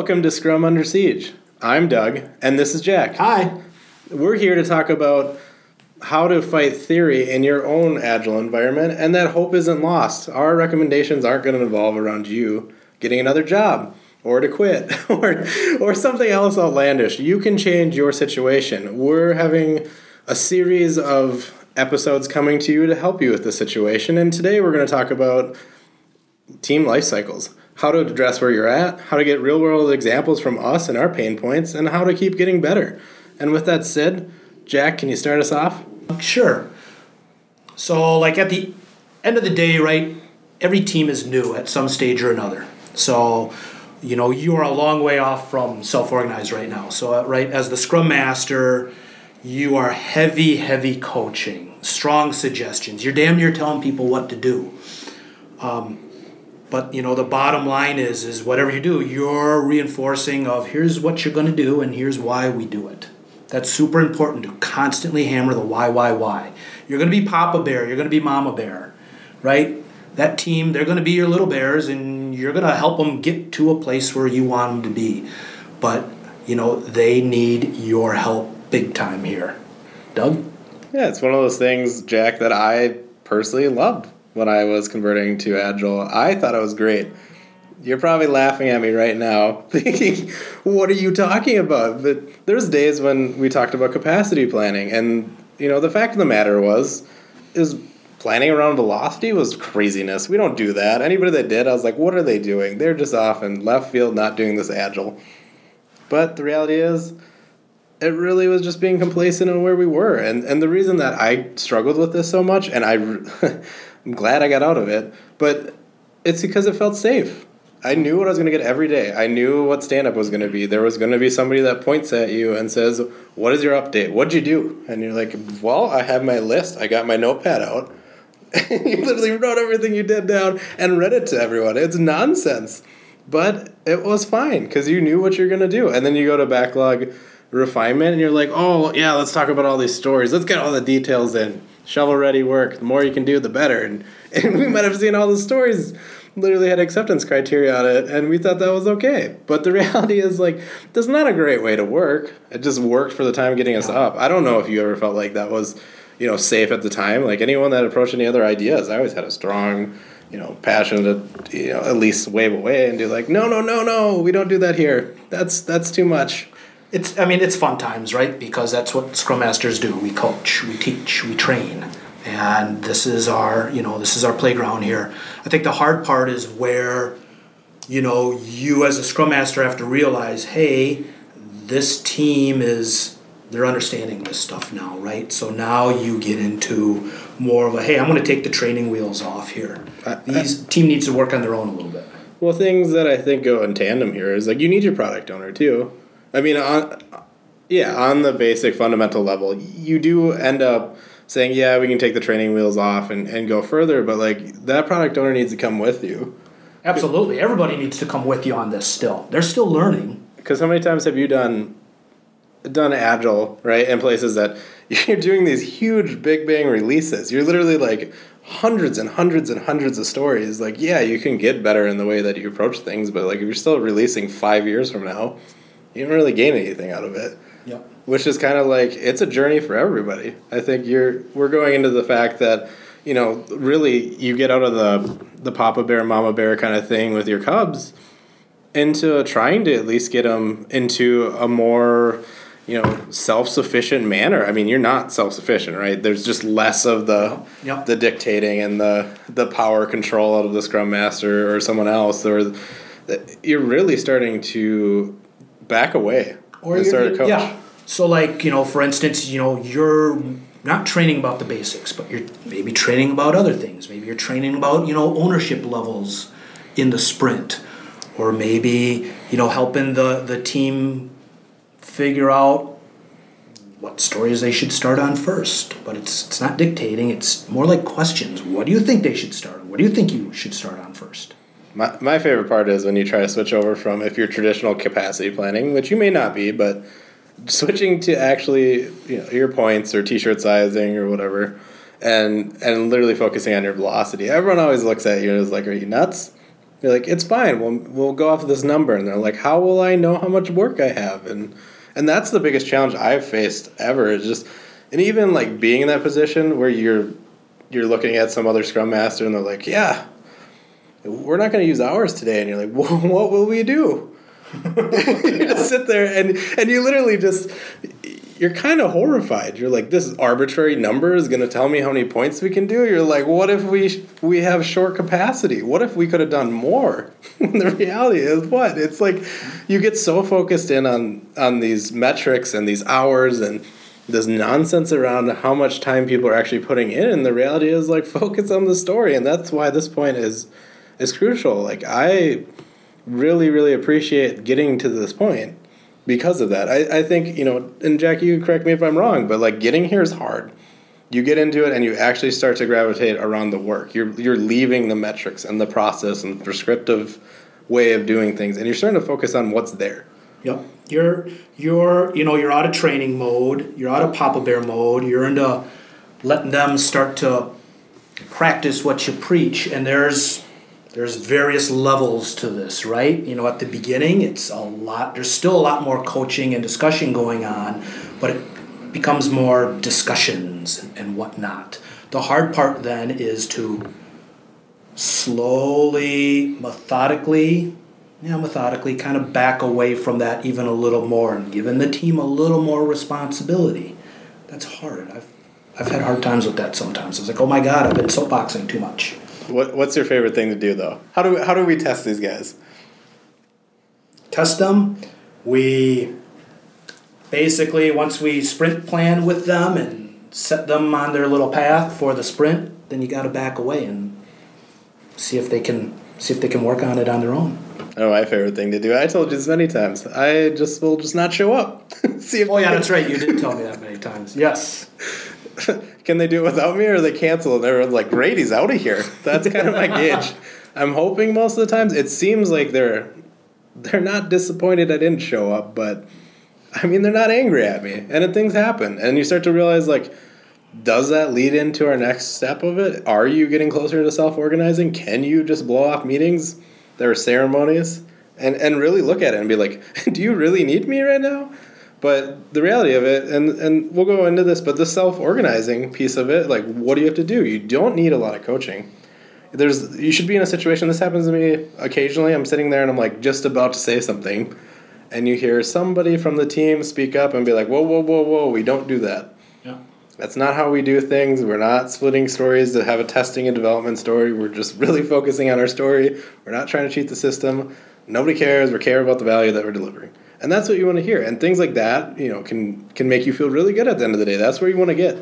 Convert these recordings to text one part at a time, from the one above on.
Welcome to Scrum Under Siege. I'm Doug, and this is Jack. Hi. We're here to talk about how to fight theory in your own agile environment, and that hope isn't lost. Our recommendations aren't going to involve around you getting another job or to quit or or something else outlandish. You can change your situation. We're having a series of episodes coming to you to help you with the situation, and today we're going to talk about team life cycles how to address where you're at, how to get real world examples from us and our pain points, and how to keep getting better. And with that said, Jack, can you start us off? Sure. So, like at the end of the day, right, every team is new at some stage or another. So, you know, you are a long way off from self organized right now. So, uh, right, as the Scrum Master, you are heavy, heavy coaching, strong suggestions. You're damn near telling people what to do. Um, but you know the bottom line is is whatever you do you're reinforcing of here's what you're going to do and here's why we do it. That's super important to constantly hammer the why why why. You're going to be papa bear you're going to be mama bear right? That team they're going to be your little bears and you're going to help them get to a place where you want them to be. But you know they need your help big time here. Doug? Yeah it's one of those things jack that i personally loved when I was converting to Agile. I thought it was great. You're probably laughing at me right now, thinking, "What are you talking about?" But there's days when we talked about capacity planning, and you know the fact of the matter was, is planning around velocity was craziness. We don't do that. Anybody that did, I was like, "What are they doing?" They're just off in left field, not doing this Agile. But the reality is, it really was just being complacent in where we were, and and the reason that I struggled with this so much, and I. I'm glad I got out of it, but it's because it felt safe. I knew what I was going to get every day. I knew what stand up was going to be. There was going to be somebody that points at you and says, What is your update? What'd you do? And you're like, Well, I have my list. I got my notepad out. you literally wrote everything you did down and read it to everyone. It's nonsense. But it was fine because you knew what you're going to do. And then you go to backlog refinement and you're like, Oh, yeah, let's talk about all these stories. Let's get all the details in shovel ready work. The more you can do, the better. And, and we might have seen all the stories literally had acceptance criteria on it, and we thought that was okay. But the reality is, like, that's not a great way to work. It just worked for the time getting us up. I don't know if you ever felt like that was, you know, safe at the time. Like anyone that approached any other ideas, I always had a strong, you know, passion to, you know, at least wave away and do like, no, no, no, no, we don't do that here. That's that's too much it's i mean it's fun times right? Because that's what scrum masters do. We coach we teach we train. And this is our you know this is our playground here. I think the hard part is where you know you as a scrum master have to realize hey this team is they're understanding this stuff now right? So now you get into more of a hey i'm going to take the training wheels off here. These team needs to work on their own a little bit. Well things that i think go in tandem here is like you need your product owner too I mean, on yeah, on the basic fundamental level, you do end up saying, yeah, we can take the training wheels off and, and go further, but like that product owner needs to come with you. Absolutely, everybody needs to come with you on this. Still, they're still learning. Because how many times have you done done agile right in places that you're doing these huge big bang releases? You're literally like hundreds and hundreds and hundreds of stories. Like, yeah, you can get better in the way that you approach things, but like if you're still releasing five years from now you don't really gain anything out of it. Yep. Which is kind of like it's a journey for everybody. I think you're we're going into the fact that you know really you get out of the the papa bear mama bear kind of thing with your cubs into trying to at least get them into a more you know self-sufficient manner i mean you're not self-sufficient right there's just less of the yep. the dictating and the the power control out of the scrum master or someone else or you're really starting to back away or and start a coach. Yeah. So, like you know, for instance, you know, you're not training about the basics, but you're maybe training about other things. Maybe you're training about you know ownership levels in the sprint, or maybe you know helping the the team figure out what stories they should start on first. But it's it's not dictating. It's more like questions. What do you think they should start? What do you think you should start on first? My, my favorite part is when you try to switch over from if you're traditional capacity planning, which you may not be, but switching to actually you know, your points or t-shirt sizing or whatever, and and literally focusing on your velocity. Everyone always looks at you and is like, "Are you nuts?" You're like, it's fine. We'll we'll go off of this number, and they're like, how will I know how much work I have? And and that's the biggest challenge I've faced ever. Is just and even like being in that position where you're you're looking at some other scrum master, and they're like, yeah, we're not going to use ours today, and you're like, what will we do? you just sit there and and you literally just you're kind of horrified. You're like, this arbitrary number is going to tell me how many points we can do. You're like, what if we we have short capacity? What if we could have done more? the reality is what? It's like you get so focused in on on these metrics and these hours and this nonsense around how much time people are actually putting in and the reality is like focus on the story and that's why this point is is crucial. Like I really really appreciate getting to this point because of that. I, I think, you know, and Jack, you correct me if I'm wrong, but like getting here is hard. You get into it and you actually start to gravitate around the work. You're you're leaving the metrics and the process and the prescriptive way of doing things and you're starting to focus on what's there. Yep. You're you're you know, you're out of training mode, you're out of Papa Bear mode, you're into letting them start to practice what you preach and there's there's various levels to this, right? You know, at the beginning, it's a lot, there's still a lot more coaching and discussion going on, but it becomes more discussions and whatnot. The hard part then is to slowly, methodically, yeah, methodically kind of back away from that even a little more and giving the team a little more responsibility. That's hard. I've, I've had hard times with that sometimes. I was like, oh my God, I've been soapboxing too much. What What's your favorite thing to do though? How do we, how do we test these guys? Test them. We basically once we sprint plan with them and set them on their little path for the sprint, then you got to back away and see if they can see if they can work on it on their own. Oh, my favorite thing to do. I told you this many times. I just will just not show up. see if. Oh yeah, that's right. You did tell me that many times. Yes. can they do it without me or they cancel and they're like great he's out of here. That's kind of my gauge. I'm hoping most of the times it seems like they're they're not disappointed i didn't show up but i mean they're not angry at me and things happen and you start to realize like does that lead into our next step of it? Are you getting closer to self-organizing? Can you just blow off meetings there are ceremonies and and really look at it and be like do you really need me right now but the reality of it, and, and we'll go into this, but the self organizing piece of it, like what do you have to do? You don't need a lot of coaching. There's you should be in a situation. This happens to me occasionally. I'm sitting there and I'm like just about to say something, and you hear somebody from the team speak up and be like, "Whoa, whoa, whoa, whoa! We don't do that. Yeah. That's not how we do things. We're not splitting stories to have a testing and development story. We're just really focusing on our story. We're not trying to cheat the system. Nobody cares. We care about the value that we're delivering." and that's what you want to hear. And things like that you know can can make you feel really good at the end of the day. That's where you want to get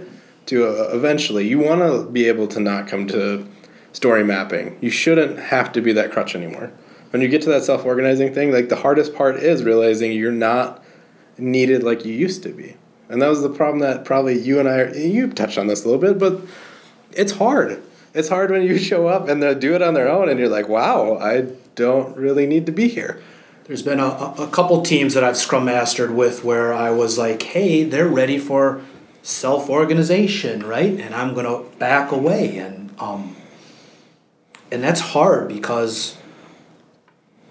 to uh, eventually. You want to be able to not come to story mapping. You shouldn't have to be that crutch anymore. When you get to that self-organizing thing like the hardest part is realizing you're not needed like you used to be. And that was the problem that probably you and i you touched on this a little bit but it's hard it's hard when you show up and they do it on their own and you're like wow i don't really need to be here there's been a, a couple teams that I've scrum mastered with where I was like, hey, they're ready for self organization, right? And I'm gonna back away, and um, and that's hard because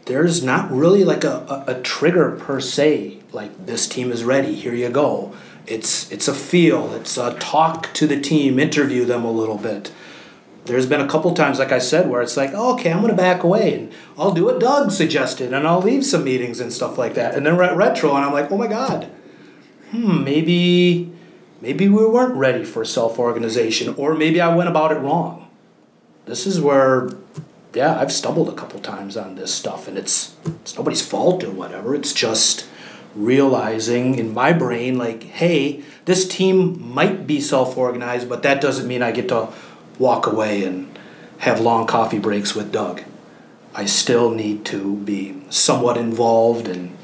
there's not really like a, a, a trigger per se. Like this team is ready. Here you go. It's it's a feel. It's a talk to the team, interview them a little bit there's been a couple times, like I said, where it's like, oh, okay, I'm going to back away and I'll do what Doug suggested and I'll leave some meetings and stuff like that. And then we're at retro and I'm like, oh my God, hmm, maybe, maybe we weren't ready for self organization or maybe I went about it wrong. This is where, yeah, I've stumbled a couple times on this stuff and it's, it's nobody's fault or whatever. It's just realizing in my brain, like, hey, this team might be self organized, but that doesn't mean I get to walk away and have long coffee breaks with Doug. I still need to be somewhat involved and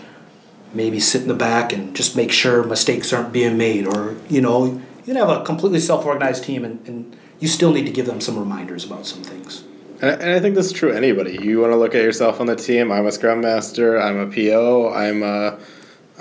maybe sit in the back and just make sure mistakes aren't being made. Or, you know, you can have a completely self organized team and, and you still need to give them some reminders about some things. And I think this is true anybody. You want to look at yourself on the team. I'm a scrum master. I'm a PO. I'm a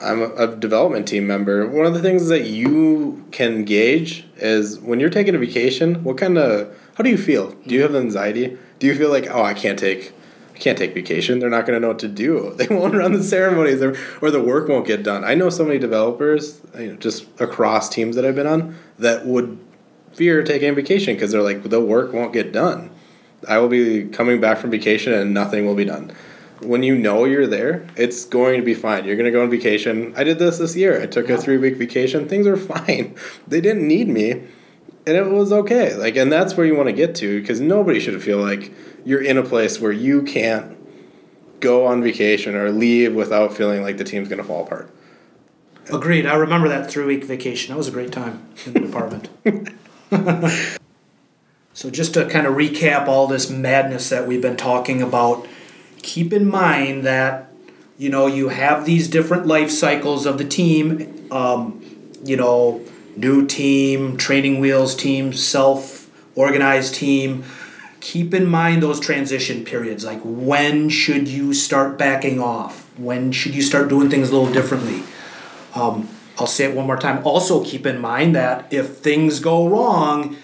I'm a, development team member. One of the things that you can gauge is when you're taking a vacation, what kind of how do you feel? Do you have anxiety? Do you feel like, "Oh, I can't take I can't take vacation. They're not going to know what to do. They won't run the ceremonies, or, or the work won't get done. I know so many developers, you know, just across teams that I've been on, that would fear taking vacation because they're like the work won't get done. I will be coming back from vacation and nothing will be done. When you know you're there, it's going to be fine. You're going to go on vacation. I did this this year. I took a three week vacation. Things are fine. They didn't need me, and it was okay. Like, and that's where you want to get to because nobody should feel like you're in a place where you can't go on vacation or leave without feeling like the team's going to fall apart. Agreed. I remember that three week vacation. That was a great time in the department. so, just to kind of recap all this madness that we've been talking about, keep in mind that you know you have these different life cycles of the team. Um, you know, new team, training wheels team, self organized team. Keep in mind those transition periods. Like when should you start backing off? When should you start doing things a little differently? Um, I'll say it one more time. Also, keep in mind that if things go wrong,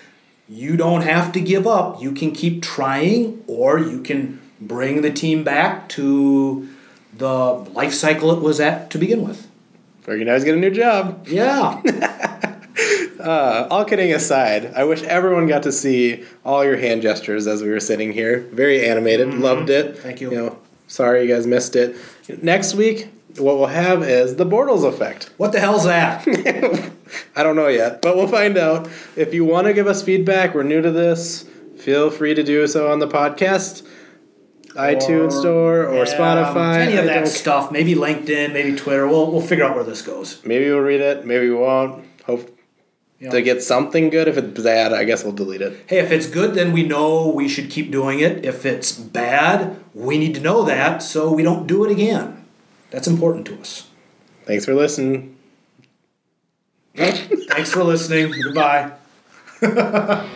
you don't have to give up. You can keep trying, or you can bring the team back to the life cycle it was at to begin with. Guys get a new job. Yeah. Uh, all kidding aside, I wish everyone got to see all your hand gestures as we were sitting here. Very animated. Loved it. Thank you. You know, sorry you guys missed it. Next week, what we'll have is the Bortles effect. what the hell's that? I don't know yet, but we'll find out. If you want to give us feedback, we're new to this. Feel free to do so on the podcast, iTunes Store, or Yeah, Spotify. Any of I that don't- stuff. Maybe LinkedIn, maybe Twitter. We'll, we'll figure out where this goes. Maybe we'll read it. Maybe we won't. Hope You know. to get something good. If it's bad, I guess we'll delete it. Hey, if it's good, then we know we should keep doing it. If it's bad, we need to know that so we don't do it again. That's important to us. Thanks for listening. Thanks for listening. Goodbye.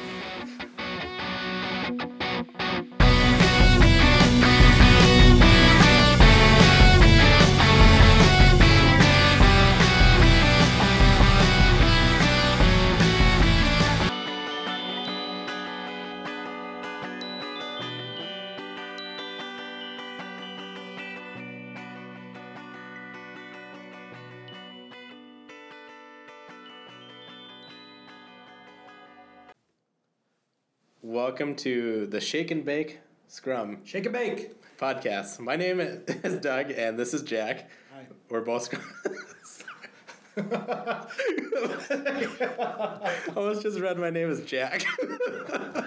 Welcome to the Shake and Bake Scrum Shake and bake. podcast. My name is Doug, and this is Jack. Hi. We're both Scrum. I almost just read my name as Jack.